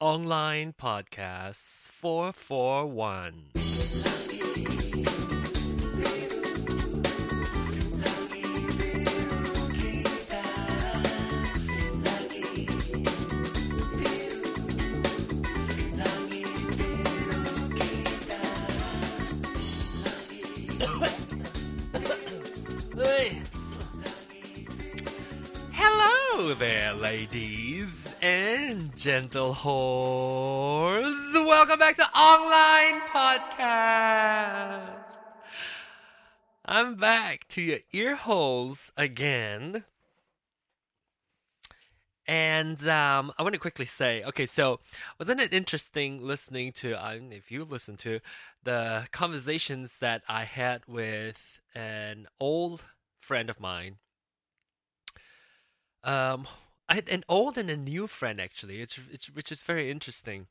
online podcasts 441. Hello there, ladies and gentle whores. Welcome back to Online Podcast. I'm back to your ear holes again. And um, I want to quickly say, okay, so wasn't it interesting listening to, um, if you listen to the conversations that I had with an old friend of mine. Um, I had an old and a new friend actually, it's, it's which is very interesting.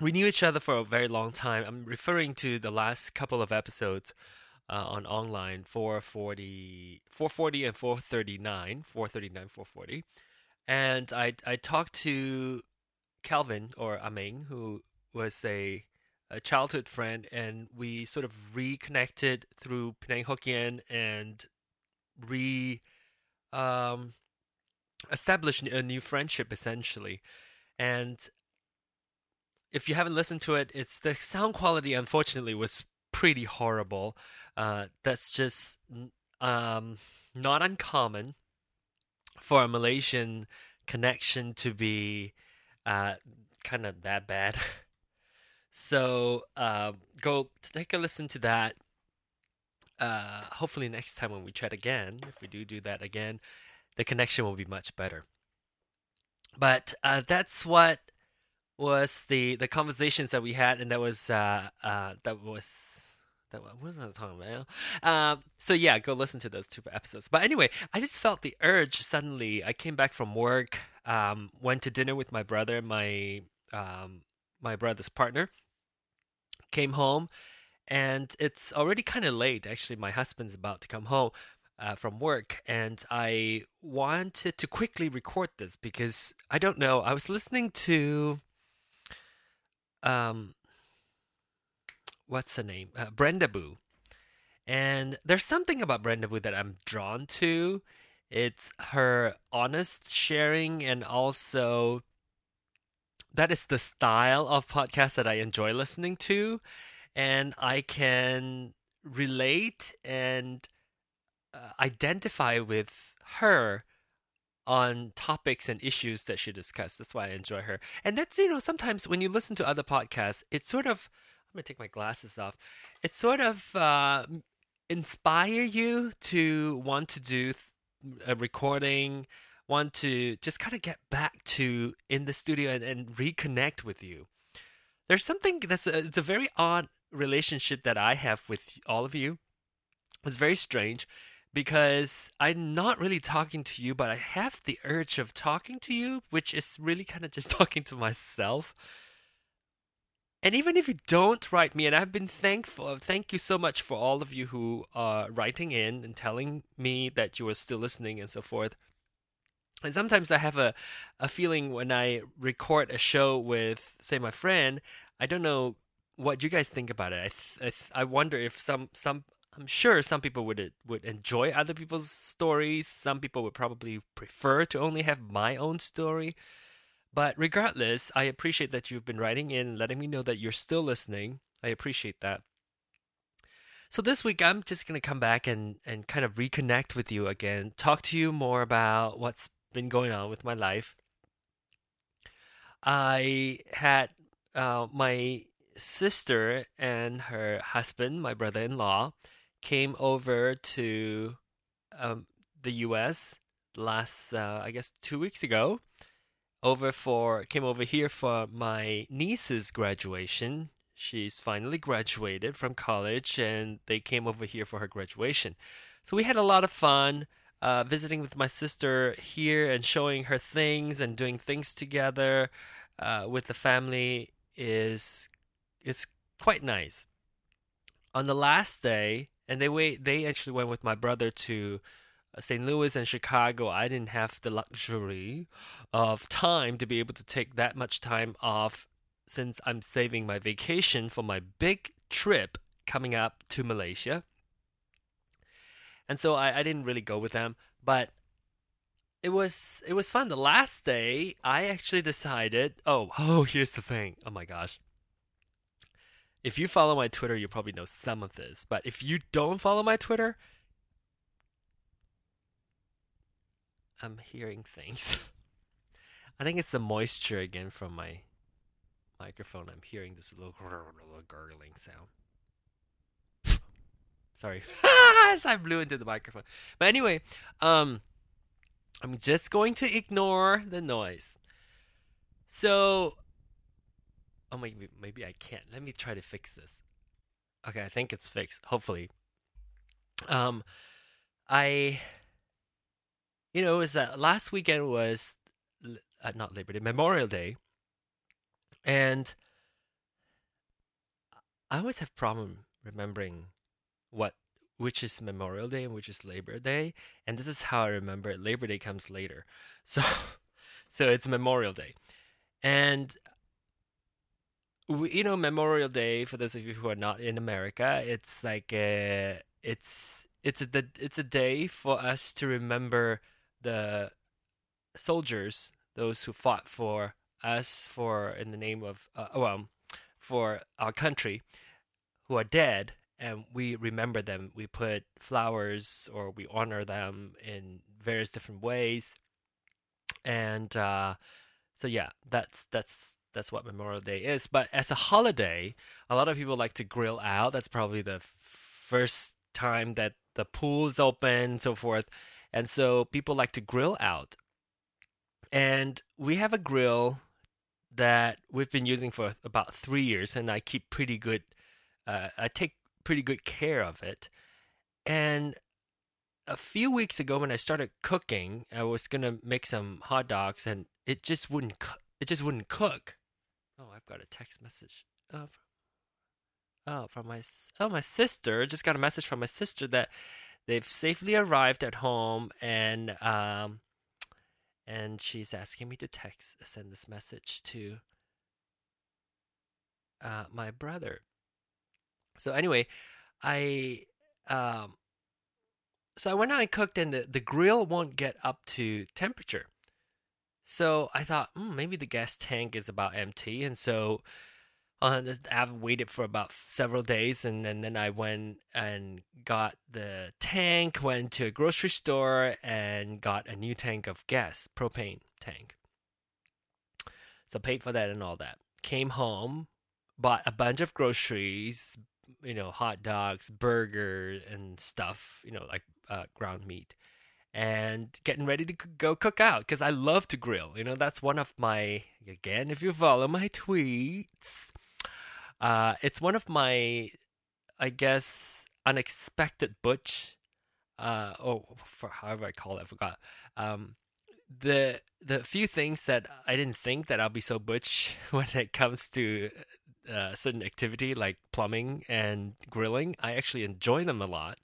We knew each other for a very long time. I'm referring to the last couple of episodes uh, on online 440, 440 and 439, 439, 440. And I I talked to Calvin or Aming, who was a, a childhood friend, and we sort of reconnected through Penang Hokkien and re um, established a new friendship essentially. And if you haven't listened to it, it's the sound quality unfortunately was pretty horrible. Uh, that's just um, not uncommon for a Malaysian connection to be uh, kind of that bad. so uh, go take a listen to that. Uh, hopefully next time when we chat again, if we do do that again, the connection will be much better. But uh, that's what was the the conversations that we had, and that was uh, uh, that was that what was I talking about? Um, so yeah, go listen to those two episodes. But anyway, I just felt the urge suddenly. I came back from work, um, went to dinner with my brother, my um, my brother's partner. Came home, and it's already kind of late. Actually, my husband's about to come home uh, from work, and I wanted to quickly record this because I don't know. I was listening to um what's her name? Uh, Brenda Boo. And there's something about Brenda Boo that I'm drawn to. It's her honest sharing and also that is the style of podcast that I enjoy listening to and I can relate and identify with her on topics and issues that she discussed. That's why I enjoy her. And that's, you know, sometimes when you listen to other podcasts, it sort of I'm gonna take my glasses off. It sort of uh, inspire you to want to do a recording, want to just kind of get back to in the studio and, and reconnect with you. There's something that's a, it's a very odd relationship that I have with all of you. It's very strange because I'm not really talking to you, but I have the urge of talking to you, which is really kind of just talking to myself. And even if you don't write me, and I've been thankful, thank you so much for all of you who are writing in and telling me that you are still listening and so forth. And sometimes I have a, a feeling when I record a show with, say, my friend, I don't know what you guys think about it. I, th- I, th- I wonder if some, some, I'm sure some people would would enjoy other people's stories. Some people would probably prefer to only have my own story. But regardless, I appreciate that you've been writing in, letting me know that you're still listening. I appreciate that. So this week, I'm just to come back and, and kind of reconnect with you again, talk to you more about what's been going on with my life. I had uh, my sister and her husband, my brother in law, came over to um, the US last, uh, I guess, two weeks ago over for came over here for my niece's graduation. She's finally graduated from college, and they came over here for her graduation. So we had a lot of fun uh, visiting with my sister here and showing her things and doing things together uh, with the family is it's quite nice. On the last day, and they wait, they actually went with my brother to uh, St. Louis and Chicago, I didn't have the luxury of time to be able to take that much time off since I'm saving my vacation for my big trip coming up to Malaysia. And so I, I didn't really go with them, but it was it was fun. The last day, I actually decided. Oh, oh, here's the thing. Oh my gosh. If you follow my Twitter, you probably know some of this. But if you don't follow my Twitter, I'm hearing things. I think it's the moisture again from my microphone. I'm hearing this little, gurgling sound. Sorry, I blew into the microphone. But anyway, um, I'm just going to ignore the noise. So, oh maybe maybe I can't. Let me try to fix this. Okay, I think it's fixed. Hopefully. Um, I you know, it was uh, last weekend was uh, not Labor Day, Memorial Day, and I always have problem remembering what which is Memorial Day and which is Labor Day, and this is how I remember it. Labor Day comes later, so so it's Memorial Day, and you know Memorial Day for those of you who are not in America, it's like a, it's it's a it's a day for us to remember the soldiers, those who fought for us, for in the name of uh, well, for our country, who are dead, and we remember them. We put flowers or we honor them in various different ways, and uh, so yeah, that's that's that's what Memorial Day is. But as a holiday, a lot of people like to grill out. That's probably the first time that the pool is open, so forth. And so people like to grill out. And we have a grill that we've been using for about three years, and I keep pretty good, uh, I take pretty good care of it. And a few weeks ago, when I started cooking, I was gonna make some hot dogs, and it just wouldn't, it just wouldn't cook. Oh, I've got a text message. Oh, oh, from my, oh, my sister just got a message from my sister that they've safely arrived at home and um and she's asking me to text send this message to uh, my brother so anyway i um so i went out and cooked and the, the grill won't get up to temperature so i thought mm, maybe the gas tank is about empty and so uh, I've waited for about several days, and then, then I went and got the tank. Went to a grocery store and got a new tank of gas, propane tank. So paid for that and all that. Came home, bought a bunch of groceries, you know, hot dogs, burgers, and stuff, you know, like uh, ground meat, and getting ready to go cook out because I love to grill. You know, that's one of my again, if you follow my tweets uh, it's one of my, I guess, unexpected butch, uh, or for however I call it, I forgot. Um, the the few things that I didn't think that I'll be so butch when it comes to uh, certain activity like plumbing and grilling, I actually enjoy them a lot,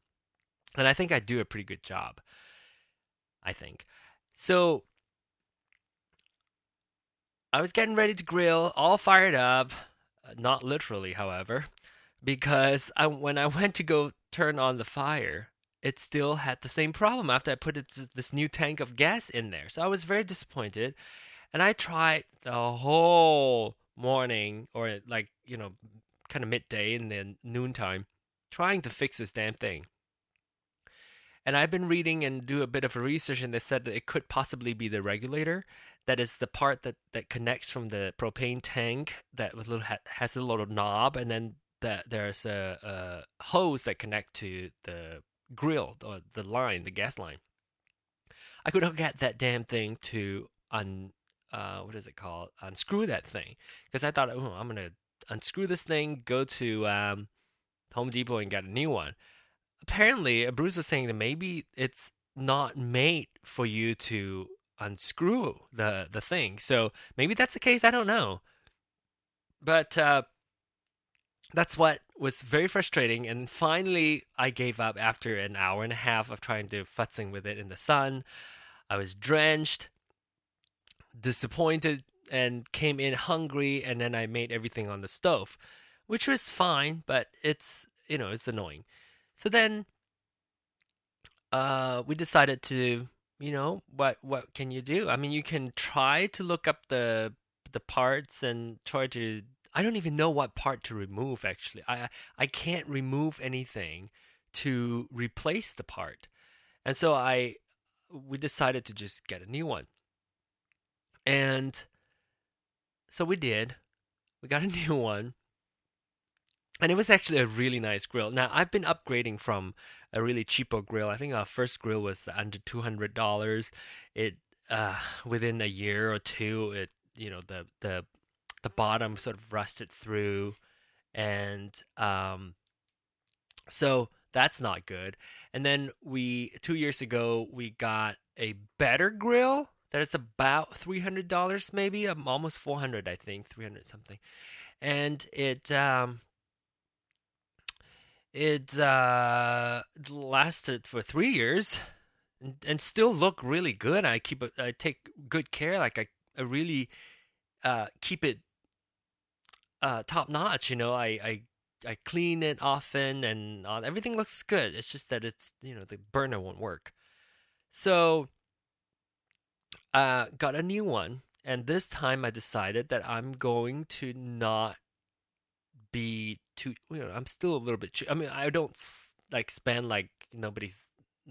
and I think I do a pretty good job. I think so. I was getting ready to grill, all fired up not literally, however, because I, when I went to go turn on the fire, it still had the same problem after I put it, this new tank of gas in there. So I was very disappointed. And I tried the whole morning, or like, you know, kind of midday and then noontime, trying to fix this damn thing. And I've been reading and do a bit of research, and they said that it could possibly be the regulator. That is the part that, that connects from the propane tank that little, has a little knob, and then that there's a, a hose that connect to the grill or the line, the gas line. I could not get that damn thing to un uh, what is it called? Unscrew that thing because I thought, oh, I'm gonna unscrew this thing, go to um, Home Depot and get a new one apparently Bruce was saying that maybe it's not made for you to unscrew the the thing. So maybe that's the case. I don't know. But uh, that's what was very frustrating. And finally, I gave up after an hour and a half of trying to futzing with it in the sun. I was drenched, disappointed, and came in hungry. And then I made everything on the stove, which was fine, but it's you know it's annoying. So then, uh, we decided to you know what what can you do? I mean, you can try to look up the the parts and try to I don't even know what part to remove actually. I I can't remove anything to replace the part. And so I we decided to just get a new one. And so we did. We got a new one. And it was actually a really nice grill. Now, I've been upgrading from a really cheapo grill. I think our first grill was under $200. It uh within a year or two it you know the the the bottom sort of rusted through, and um, so that's not good. And then we two years ago we got a better grill that is about three hundred dollars, maybe um, almost four hundred, I think, three hundred something, and it um, it uh, lasted for three years and, and still look really good. I keep I take good care, like I, I really uh, keep it uh, top notch. You know, I, I I clean it often, and uh, everything looks good. It's just that it's you know the burner won't work. So, uh, got a new one, and this time I decided that I'm going to not be too. You know, I'm still a little bit. I mean, I don't like spend like nobody's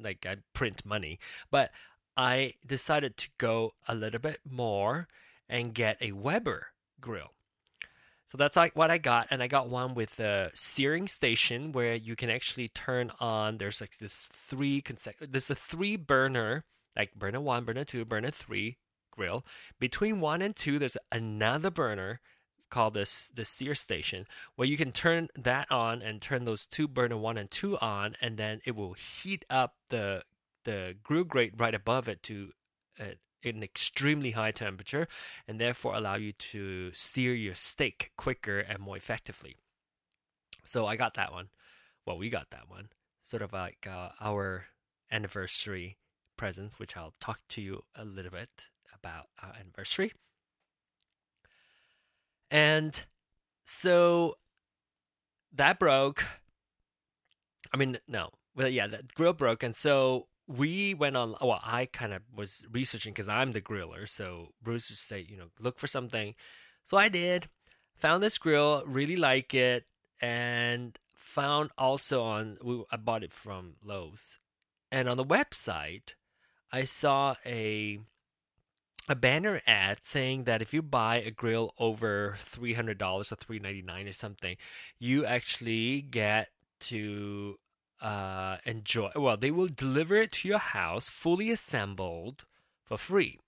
like I print money, but I decided to go a little bit more and get a Weber grill. So that's like what I got, and I got one with a searing station where you can actually turn on. There's like this three consecutive. There's a three burner, like burner one, burner two, burner three grill. Between one and two, there's another burner called this the sear station where you can turn that on and turn those two burner one and two on, and then it will heat up the the grill grate right above it to uh, an extremely high temperature and therefore allow you to sear your steak quicker and more effectively. So I got that one. Well, we got that one. Sort of like uh, our anniversary present, which I'll talk to you a little bit about our anniversary. And so that broke. I mean, no. Well, yeah, that grill broke. And so we went on well i kind of was researching because i'm the griller so bruce just say you know look for something so i did found this grill really like it and found also on we, i bought it from lowes and on the website i saw a a banner ad saying that if you buy a grill over $300 or 399 or something you actually get to uh, enjoy. Well, they will deliver it to your house fully assembled for free.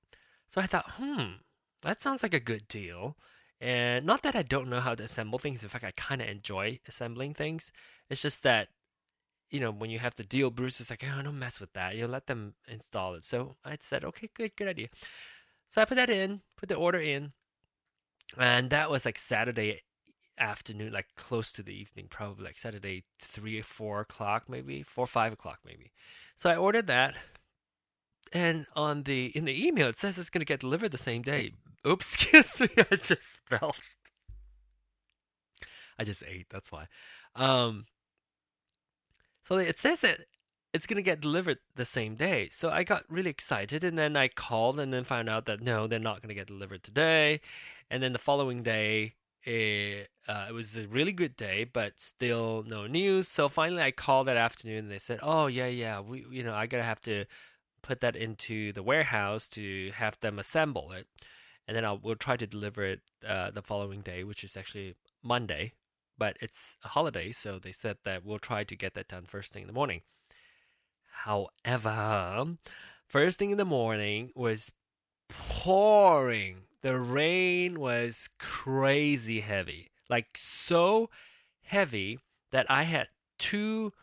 So I thought, hmm, that sounds like a good deal. And not that I don't know how to assemble things. In fact, I kind of enjoy assembling things. It's just that, you know, when you have the deal, Bruce is like, oh, don't mess with that. You know, let them install it. So I said, okay, good, good idea. So I put that in, put the order in, and that was like Saturday afternoon, like close to the evening, probably like Saturday, three or four o'clock, maybe four, five o'clock, maybe. So I ordered that, and on the in the email it says it's going to get delivered the same day. Oops, excuse me, I just belched. I just ate. That's why. Um, so it says that it's going to get delivered the same day. So I got really excited and then I called and then found out that no, they're not going to get delivered today. And then the following day, it, uh, it was a really good day, but still no news. So finally, I called that afternoon, and they said, "Oh yeah, yeah, we, you know, I gotta have to put that into the warehouse to have them assemble it, and then I'll we'll try to deliver it uh, the following day, which is actually Monday, but it's a holiday, so they said that we'll try to get that done first thing in the morning. However, first thing in the morning was pouring the rain was crazy heavy, like so heavy that I had two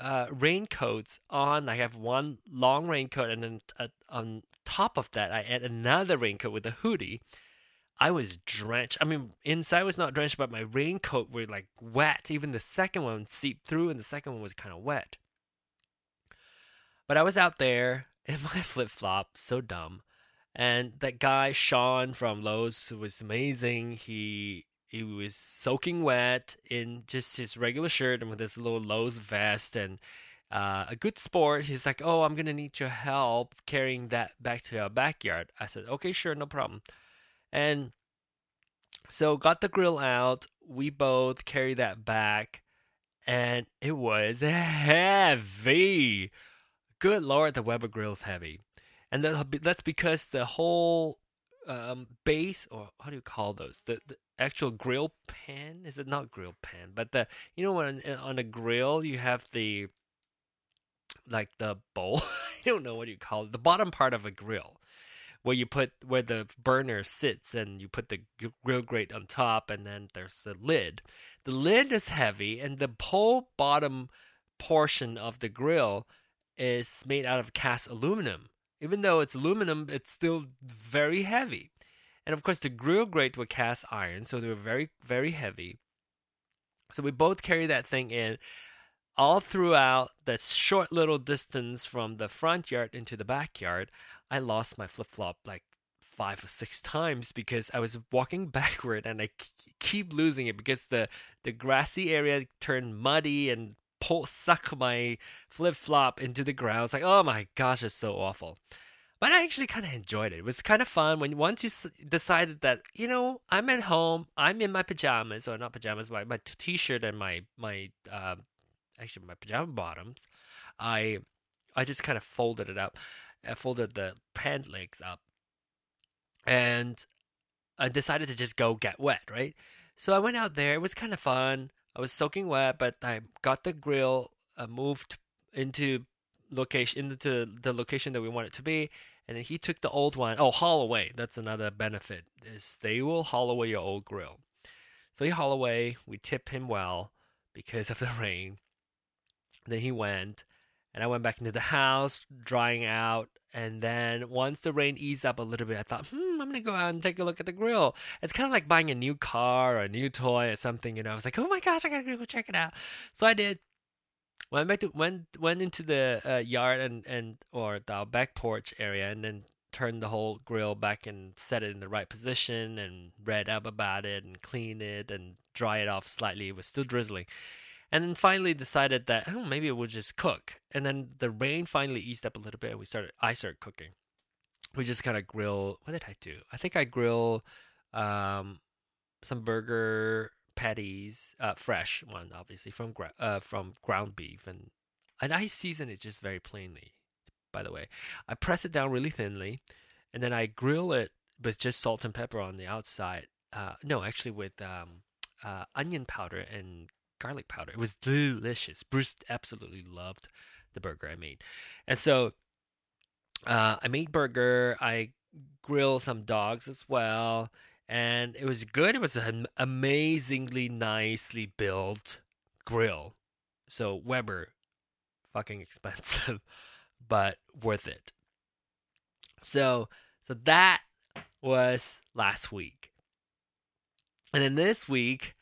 uh, raincoats on. I have one long raincoat, and then uh, on top of that, I add another raincoat with a hoodie. I was drenched. I mean, inside was not drenched, but my raincoat were like wet. Even the second one seeped through, and the second one was kind of wet. But I was out there in my flip flop, so dumb. And that guy Sean from Lowe's was amazing. He he was soaking wet in just his regular shirt and with his little Lowe's vest and uh, a good sport. He's like, "Oh, I'm gonna need your help carrying that back to our backyard." I said, "Okay, sure, no problem." And so got the grill out. We both carried that back, and it was heavy. Good lord, the Weber grill's heavy, and that's because the whole um, base, or how do you call those? The, the actual grill pan is it not grill pan, but the you know when on a grill you have the like the bowl. I don't know what you call it. The bottom part of a grill where you put where the burner sits and you put the grill grate on top and then there's the lid. The lid is heavy and the whole bottom portion of the grill is made out of cast aluminum. Even though it's aluminum, it's still very heavy. And of course, the grill grate were cast iron, so they were very, very heavy. So we both carry that thing in all throughout that short little distance from the front yard into the backyard. I lost my flip flop like five or six times because I was walking backward and I keep losing it because the the grassy area turned muddy and pull suck my flip flop into the ground. It's like, oh my gosh, it's so awful. But I actually kind of enjoyed it. It was kind of fun when once you s- decided that you know I'm at home, I'm in my pajamas or not pajamas, my my t-shirt and my my uh, actually my pajama bottoms. I I just kind of folded it up. I folded the pant legs up, and I decided to just go get wet, right? So I went out there. It was kind of fun. I was soaking wet, but I got the grill uh, moved into location into the location that we want it to be, and then he took the old one. Oh, haul away. That's another benefit is they will haul away your old grill. So he haul away. We tip him well because of the rain. then he went, and I went back into the house, drying out. And then once the rain eased up a little bit, I thought, hmm, I'm gonna go out and take a look at the grill. It's kind of like buying a new car or a new toy or something, you know. I was like, oh my gosh, I gotta go check it out. So I did. Went back to went went into the uh, yard and and or the back porch area, and then turned the whole grill back and set it in the right position, and read up about it and clean it and dry it off slightly. It was still drizzling and then finally decided that oh maybe we'll just cook. And then the rain finally eased up a little bit and we started i started cooking. We just kind of grill what did i do? I think i grill um, some burger patties uh, fresh one obviously from gra- uh, from ground beef. And and i season it just very plainly by the way. I press it down really thinly and then i grill it with just salt and pepper on the outside uh, no actually with um, uh, onion powder and garlic powder. It was delicious. Bruce absolutely loved the burger I made. And so uh, I made burger. I grill some dogs as well. And it was good. It was an amazingly nicely built grill. So Weber, fucking expensive, but worth it. So so that was last week. And then this week,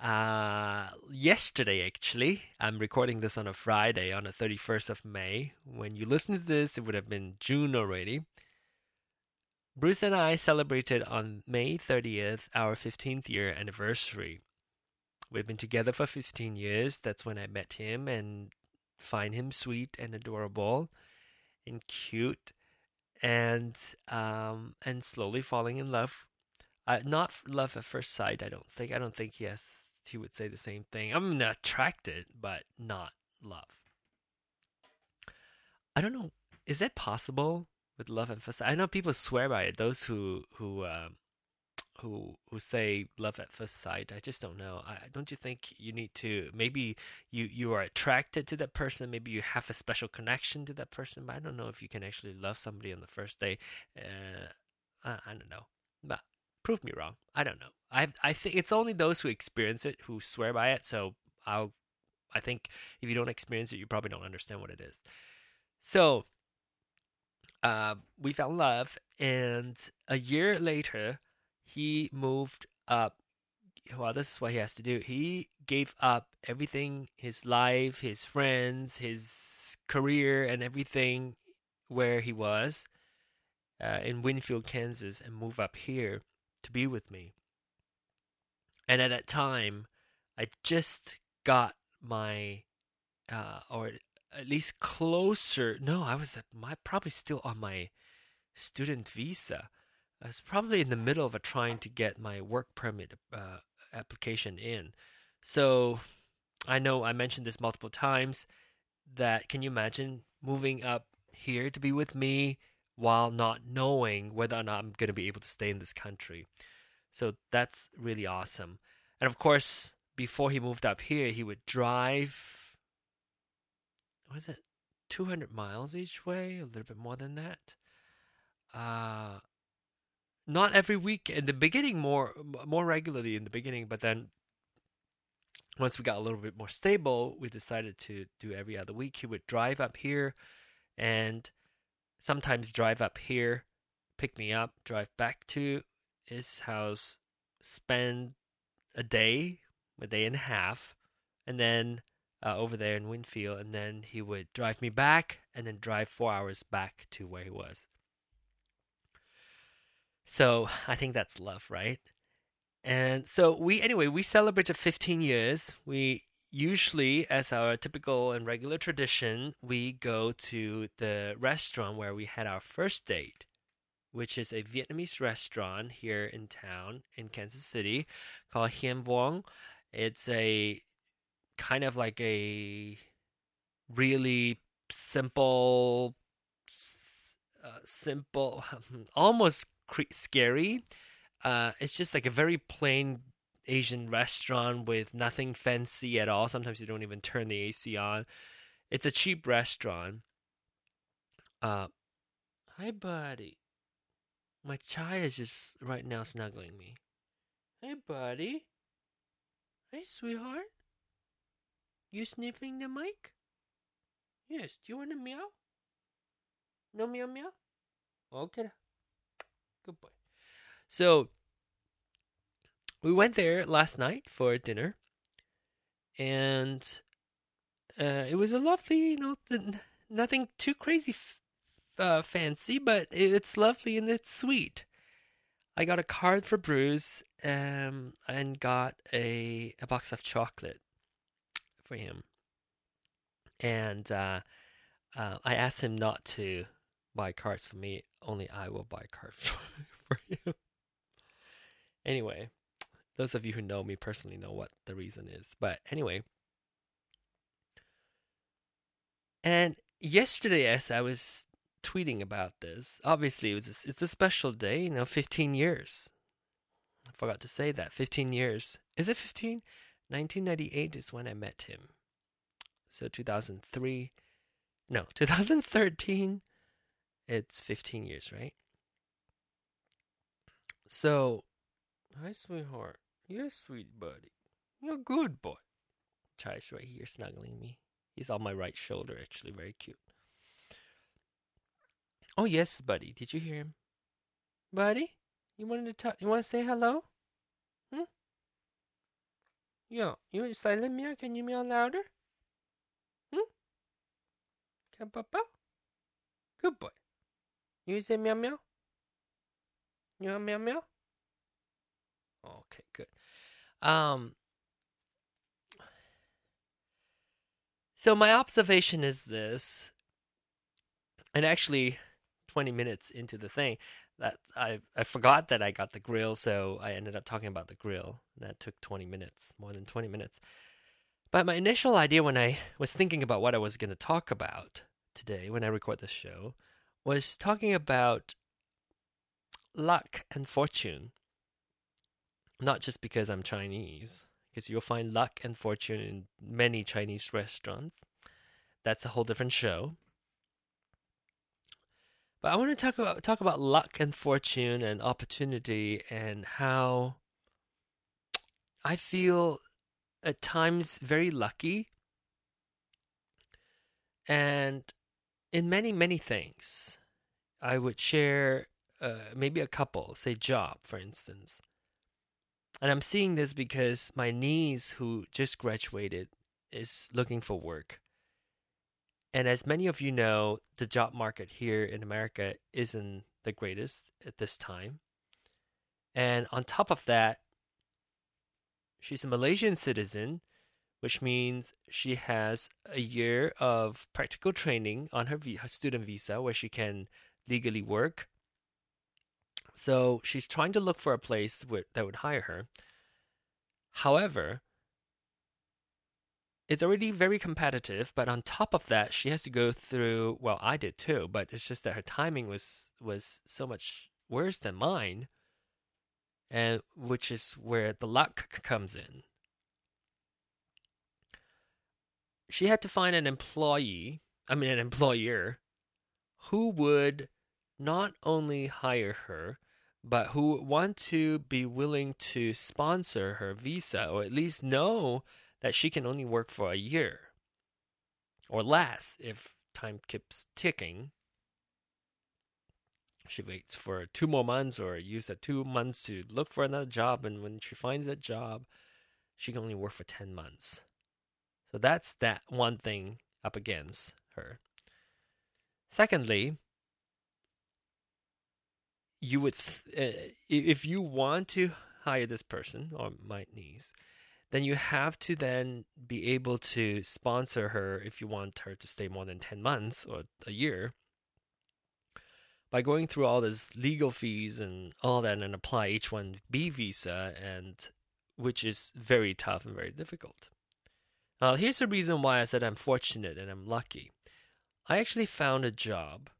uh, yesterday, actually, I'm recording this on a Friday, on the 31st of May. When you listen to this, it would have been June already. Bruce and I celebrated on May 30th our 15th year anniversary. We've been together for 15 years. That's when I met him and find him sweet and adorable and cute and um and slowly falling in love. Uh, not love at first sight, I don't think. I don't think he has he would say the same thing. I'm attracted, but not love. I don't know. Is that possible with love and first? I know people swear by it. Those who who um, who who say love at first sight. I just don't know. I don't you think you need to maybe you you are attracted to that person. Maybe you have a special connection to that person. But I don't know if you can actually love somebody on the first day. Uh, I, I don't know. Prove me wrong. I don't know. I I think it's only those who experience it who swear by it. So I'll I think if you don't experience it, you probably don't understand what it is. So uh, we fell in love, and a year later, he moved up. Well, this is what he has to do. He gave up everything his life, his friends, his career, and everything where he was uh, in Winfield, Kansas, and move up here to be with me. And at that time, I just got my, uh, or at least closer. No, I was my probably still on my student visa. I was probably in the middle of trying to get my work permit uh, application in. So I know I mentioned this multiple times. That can you imagine moving up here to be with me while not knowing whether or not I'm going to be able to stay in this country? So that's really awesome. And of course, before he moved up here, he would drive, was it 200 miles each way? A little bit more than that. Uh, not every week in the beginning, more more regularly in the beginning, but then once we got a little bit more stable, we decided to do every other week. He would drive up here and sometimes drive up here, pick me up, drive back to his house, spend a day, a day and a half, and then uh, over there in Winfield, and then he would drive me back, and then drive four hours back to where he was. So I think that's love, right? And so we, anyway, we celebrated 15 years. We usually, as our typical and regular tradition, we go to the restaurant where we had our first date which is a Vietnamese restaurant here in town in Kansas City called Hien Vuong. It's a kind of like a really simple, uh, simple, almost scary. Uh, it's just like a very plain Asian restaurant with nothing fancy at all. Sometimes you don't even turn the AC on. It's a cheap restaurant. Uh, hi, buddy. My child is just right now snuggling me. Hey, buddy. Hey, sweetheart. You sniffing the mic? Yes. Do you want a meow? No meow meow? Okay. Good boy. So, we went there last night for dinner, and uh, it was a lovely, you know, nothing too crazy uh, fancy, but it's lovely and it's sweet. I got a card for Bruce um, and got a, a box of chocolate for him. And uh, uh, I asked him not to buy cards for me, only I will buy cards for, for him. Anyway, those of you who know me personally know what the reason is. But anyway. And yesterday, as I was tweeting about this. Obviously, it was a, it's a special day. You know, 15 years. I forgot to say that. 15 years. Is it 15? 1998 is when I met him. So 2003. No, 2013. It's 15 years, right? So, hi, sweetheart. You're sweet, buddy. You're a good boy. Chai's right here snuggling me. He's on my right shoulder, actually, very cute. Oh yes, buddy. Did you hear him? Buddy, you wanted to talk? You want to say hello? Hmm. Yo, you silent meow? Can you meow louder? Hmm. Can Papa? Good boy. You say meow meow? You meow meow? Okay, good. Um. So my observation is this, and actually, 20 minutes into the thing that I I forgot that I got the grill, so I ended up talking about the grill. That took 20 minutes, more than 20 minutes. But my initial idea when I was thinking about what I was going to talk about today when I record this show was talking about luck and fortune. Not just because I'm Chinese, because you'll find luck and fortune in many Chinese restaurants. That's a whole different show. But I want to talk about talk about luck and fortune and opportunity and how I feel at times very lucky and in many many things. I would share uh, maybe a couple, say job, for instance. And I'm seeing this because my niece, who just graduated, is looking for work. And as many of you know, the job market here in America isn't the greatest at this time. And on top of that, she's a Malaysian citizen, which means she has a year of practical training on her, her student visa where she can legally work. So she's trying to look for a place that would hire her. However, it's already very competitive, but on top of that, she has to go through. Well, I did too, but it's just that her timing was was so much worse than mine, and which is where the luck comes in. She had to find an employee, I mean an employer, who would not only hire her, but who want to be willing to sponsor her visa, or at least know that she can only work for a year or less if time keeps ticking. She waits for two more months or use that two months to look for another job. And when she finds that job, she can only work for 10 months. So that's that one thing up against her. Secondly, you would, th- uh, if you want to hire this person or my niece, then you have to then be able to sponsor her if you want her to stay more than 10 months or a year by going through all those legal fees and all that and apply H1B visa and which is very tough and very difficult. Now here's the reason why I said I'm fortunate and I'm lucky. I actually found a job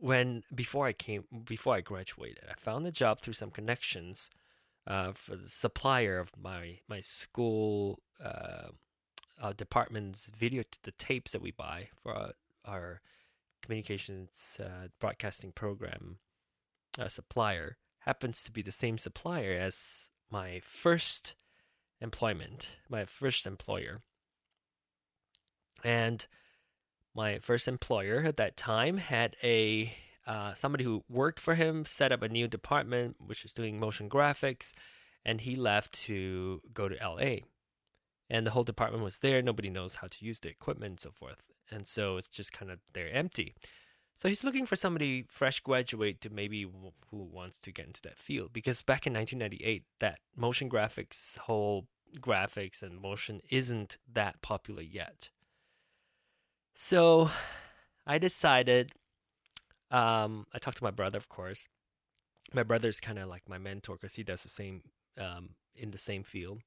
when before I came before I graduated. I found a job through some connections uh, for the supplier of my my school uh, uh, department's video the tapes that we buy for our, our communications uh, broadcasting program uh, supplier happens to be the same supplier as my first employment, my first employer, and my first employer at that time had a uh, somebody who worked for him set up a new department which is doing motion graphics and he left to go to LA and the whole department was there. Nobody knows how to use the equipment and so forth. And so it's just kind of they're empty. So he's looking for somebody fresh graduate to maybe who wants to get into that field. Because back in 1998 that motion graphics whole graphics and motion isn't that popular yet so i decided um, I talked to my brother, of course. My brother's kind of like my mentor because he does the same um, in the same field,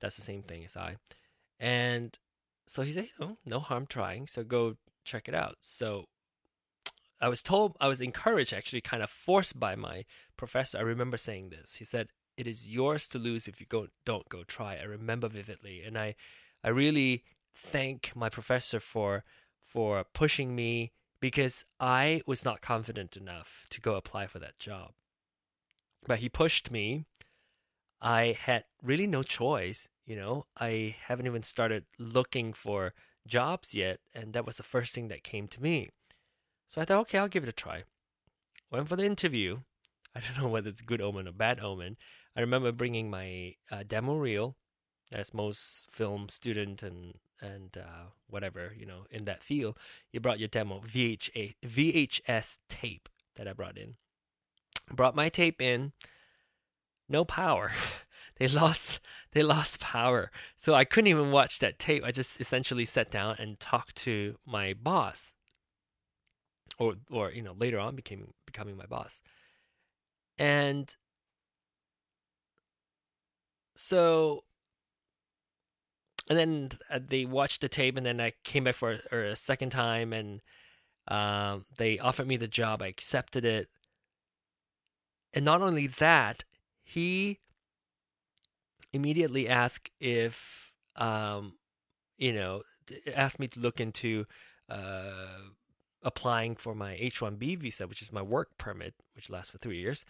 does the same thing as I, and so he said, "Oh, no harm trying. So go check it out." So I was told, I was encouraged, actually, kind of forced by my professor. I remember saying this. He said, "It is yours to lose if you go don't go try." I remember vividly, and I, I really thank my professor for for pushing me because I was not confident enough to go apply for that job. But he pushed me. I had really no choice, you know. I haven't even started looking for jobs yet, and that was the first thing that came to me. So I thought, okay, I'll give it a try. Went for the interview. I don't know whether it's good omen or bad omen. I remember bringing my uh, demo reel, as most film student and and uh, whatever you know in that field, you brought your demo VHA, VHS tape that I brought in. Brought my tape in, no power. they lost they lost power, so I couldn't even watch that tape. I just essentially sat down and talked to my boss, or or you know later on became becoming my boss, and so and then uh, they watched the tape, and then I came back for a, a second time, and um, they offered me the job. I accepted it, and not only that, he immediately asked if, um, you know, asked me to look into uh, applying for my H-1B visa, which is my work permit, which lasts for three years,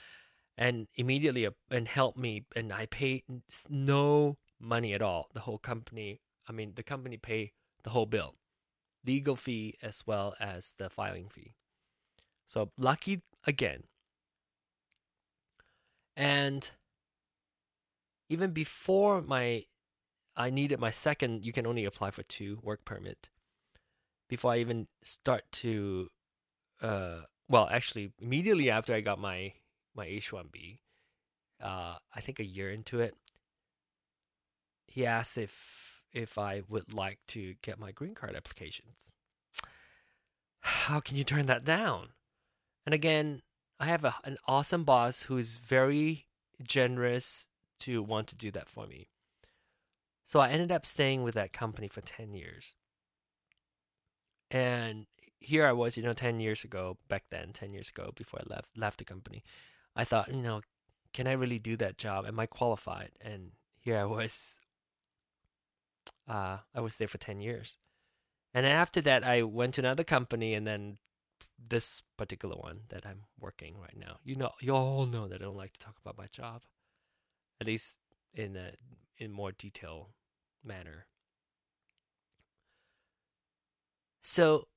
and immediately uh, and helped me, and I paid no money at all. The whole company, I mean, the company pay the whole bill, legal fee as well as the filing fee. So lucky again. And even before my I needed my second, you can only apply for two work permit. Before I even start to uh well, actually immediately after I got my my H1B, uh I think a year into it, he asked if if I would like to get my green card applications. How can you turn that down? And again, I have a, an awesome boss who is very generous to want to do that for me. So I ended up staying with that company for 10 years. And here I was, you know, 10 years ago, back then, 10 years ago, before I left left the company. I thought, you know, can I really do that job? Am I qualified? And here I was. Uh, I was there for 10 years. And then after that, I went to another company and then this particular one that I'm working right now. You know, you all know that I don't like to talk about my job, at least in a in more detail manner. So,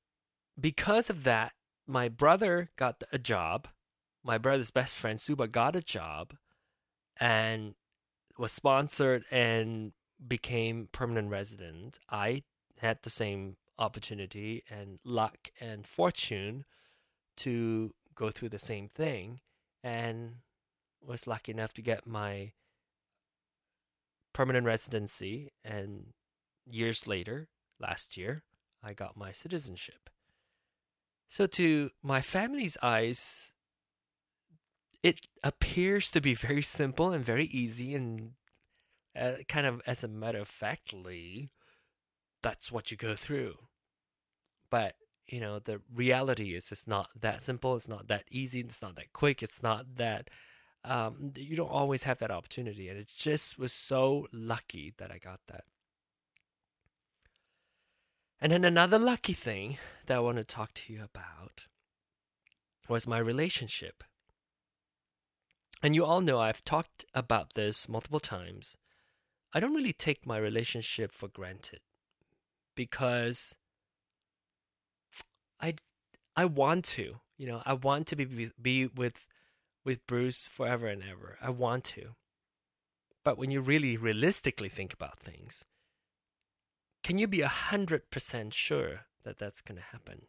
because of that, my brother got a job. My brother's best friend Suba got a job, and was sponsored and became permanent resident. I had the same opportunity and luck and fortune to go through the same thing and was lucky enough to get my permanent residency and years later last year I got my citizenship. So to my family's eyes it appears to be very simple and very easy and uh, kind of as a matter of factly that's what you go through. But you know, the reality is it's not that simple. It's not that easy. It's not that quick. It's not that um, you don't always have that opportunity. And it just was so lucky that I got that. And then another lucky thing that I want to talk to you about was my relationship. And you all know I've talked about this multiple times. I don't really take my relationship for granted because I I want to, you know, I want to be be with with Bruce forever and ever. I want to. But when you really realistically think about things, can you be a hundred percent sure that that's going to happen?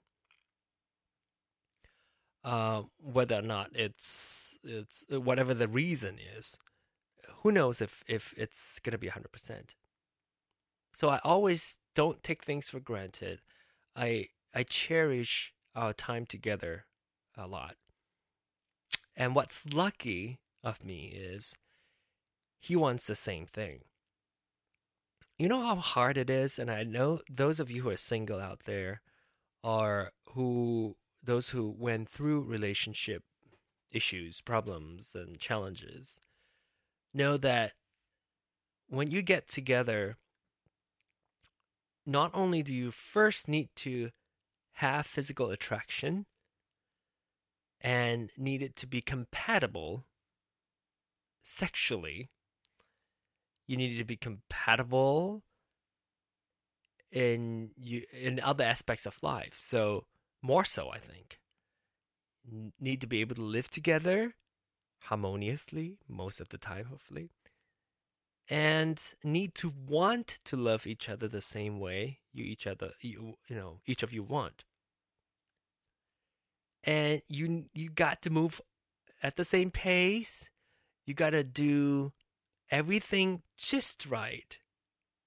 Uh, whether or not it's it's whatever the reason is, who knows if if it's going to be a hundred percent. So I always don't take things for granted. I I cherish our time together a lot. And what's lucky of me is he wants the same thing. You know how hard it is, and I know those of you who are single out there are who those who went through relationship issues, problems, and challenges know that when you get together, not only do you first need to have physical attraction and need it to be compatible sexually. You needed to be compatible in you in other aspects of life. So more so, I think. Need to be able to live together harmoniously most of the time, hopefully. And need to want to love each other the same way you each other you you know each of you want and you you got to move at the same pace you got to do everything just right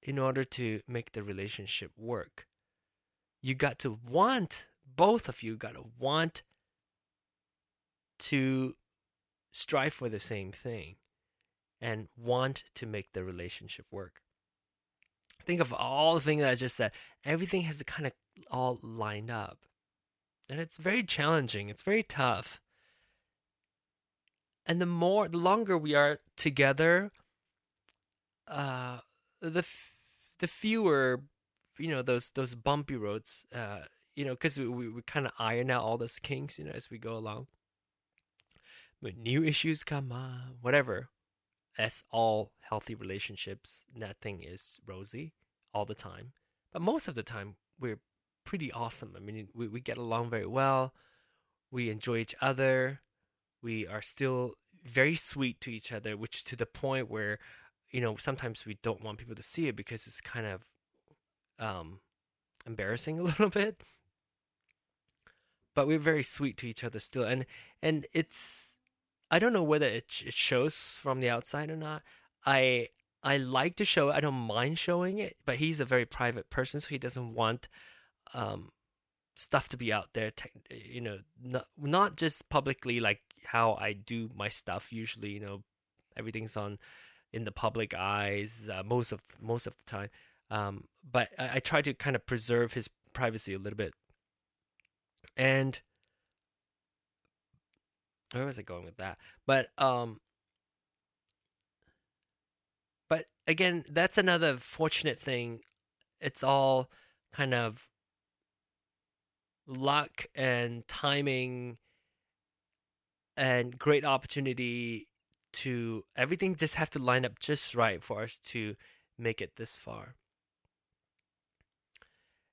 in order to make the relationship work you got to want both of you got to want to strive for the same thing and want to make the relationship work think of all the things that I just said. Everything has kind of all lined up. And it's very challenging. It's very tough. And the more, the longer we are together, uh, the f- the fewer, you know, those those bumpy roads. Uh, you know, because we, we, we kind of iron out all those kinks, you know, as we go along. When new issues come up, whatever, as all healthy relationships, nothing is rosy all the time. But most of the time, we're pretty awesome. I mean, we, we get along very well. we enjoy each other. We are still very sweet to each other, which to the point where, you know, sometimes we don't want people to see it because it's kind of um, embarrassing a little bit. But we're very sweet to each other still, and and it's I don't know whether it, it shows from the outside or not. I I like to show it. I don't mind showing it, but he's a very private person, so he doesn't want um, stuff to be out there. you know, not not just publicly like how I do my stuff. Usually, you know, everything's on in the public eyes uh, most of most of the time. Um, but I, I try to kind of preserve his privacy a little bit. And where was it going with that? But um, but again, that's another fortunate thing. It's all kind of luck and timing and great opportunity to everything just have to line up just right for us to make it this far.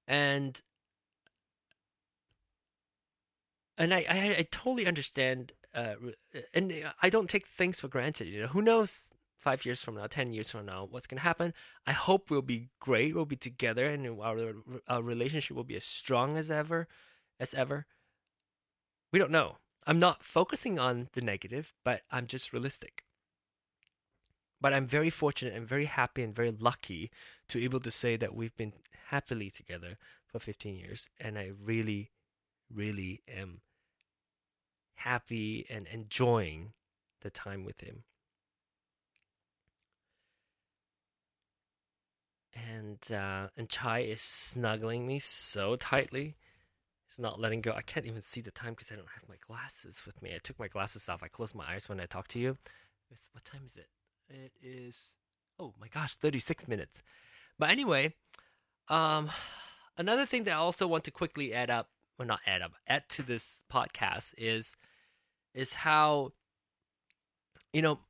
And and I, I, I totally understand, uh, and I don't take things for granted. You know, who knows five years from now, ten years from now, what's gonna happen? I hope we'll be great. We'll be together, and our our relationship will be as strong as ever, as ever. We don't know. I'm not focusing on the negative, but I'm just realistic. But I'm very fortunate and very happy and very lucky to able to say that we've been happily together for 15 years, and I really, really am happy and enjoying the time with him. And uh, and Chai is snuggling me so tightly. He's not letting go. I can't even see the time because I don't have my glasses with me. I took my glasses off. I close my eyes when I talk to you. It's, what time is it? It is oh my gosh, 36 minutes. But anyway, um another thing that I also want to quickly add up, well not add up, add to this podcast is is how you know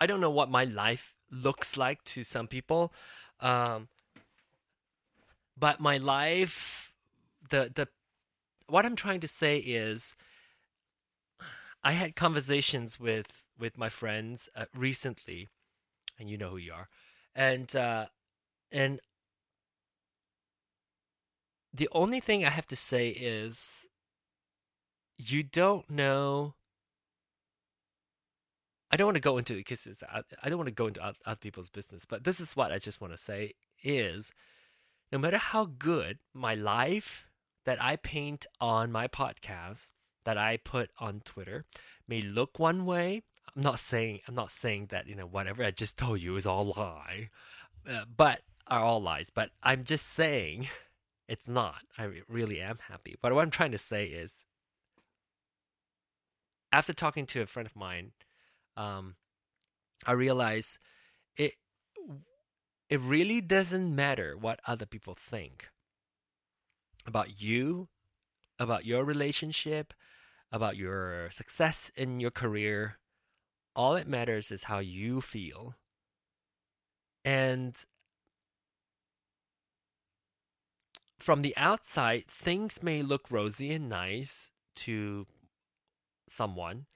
I don't know what my life looks like to some people. Um, but my life, the the, what I'm trying to say is, I had conversations with with my friends uh, recently, and you know who you are, and uh, and the only thing I have to say is, you don't know I don't want to go into it because I don't want to go into other people's business, but this is what I just want to say is no matter how good my life that I paint on my podcast that I put on Twitter may look one way, I'm not saying I'm not saying that you know whatever I just told you is all lie, uh, but are all lies. But I'm just saying it's not. I really am happy. But what I'm trying to say is, after talking to a friend of mine um, I realize it it really doesn't matter what other people think about you, about your relationship, about your success in your career. All it matters is how you feel. And from the outside, things may look rosy and nice to someone,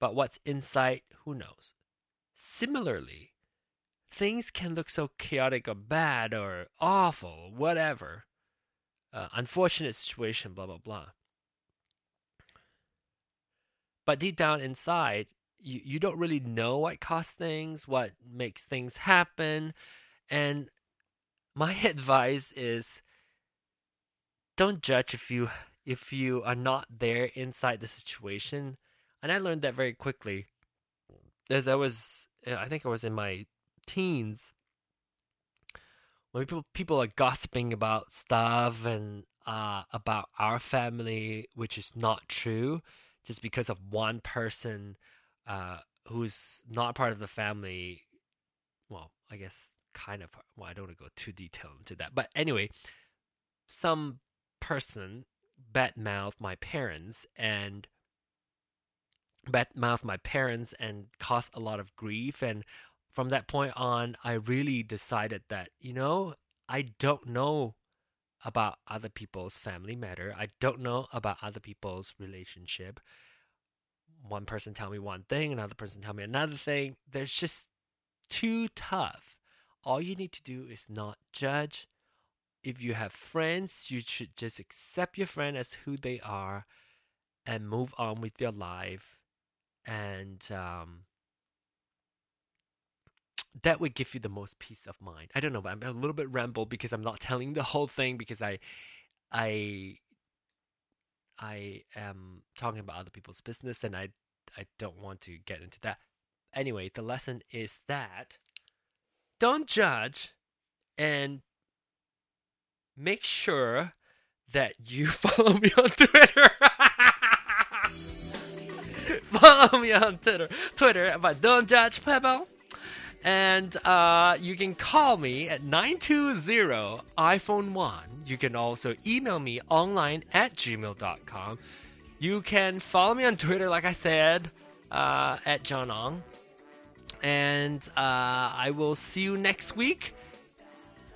but what's inside, who knows? Similarly, things can look so chaotic or bad or awful, whatever. Uh, unfortunate situation, blah, blah, blah. But deep down inside, you, you don't really know what caused things, what makes things happen. And my advice is don't judge if you if you are not there inside the situation and I learned that very quickly. As I was, I think I was in my teens, when people people are gossiping about stuff and uh, about our family, which is not true, just because of one person uh, who's not part of the family. Well, I guess kind of. Well, I don't want to go too detailed into that, but anyway, some person badmouth my parents and badmouth my parents and caused a lot of grief. And from that point on, I really decided that, you know, I don't know about other people's family matter. I don't know about other people's relationship. One person tell me one thing, another person tell me another thing. There's just too tough. All you need to do is not judge. If you have friends, you should just accept your friend as who they are and move on with your life. And um, that would give you the most peace of mind. I don't know, but I'm a little bit ramble because I'm not telling the whole thing because I I I am talking about other people's business and I I don't want to get into that. Anyway, the lesson is that don't judge and make sure that you follow me on Twitter. follow me on Twitter, Twitter, but don't judge Pebble. And uh, you can call me at 920 iPhone 1. You can also email me online at gmail.com. You can follow me on Twitter, like I said, uh, at John Ong. And uh, I will see you next week.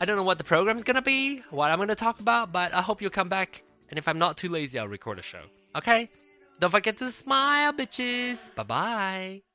I don't know what the program's gonna be, what I'm gonna talk about, but I hope you'll come back. And if I'm not too lazy, I'll record a show. Okay? Don't forget to smile, bitches. Bye bye.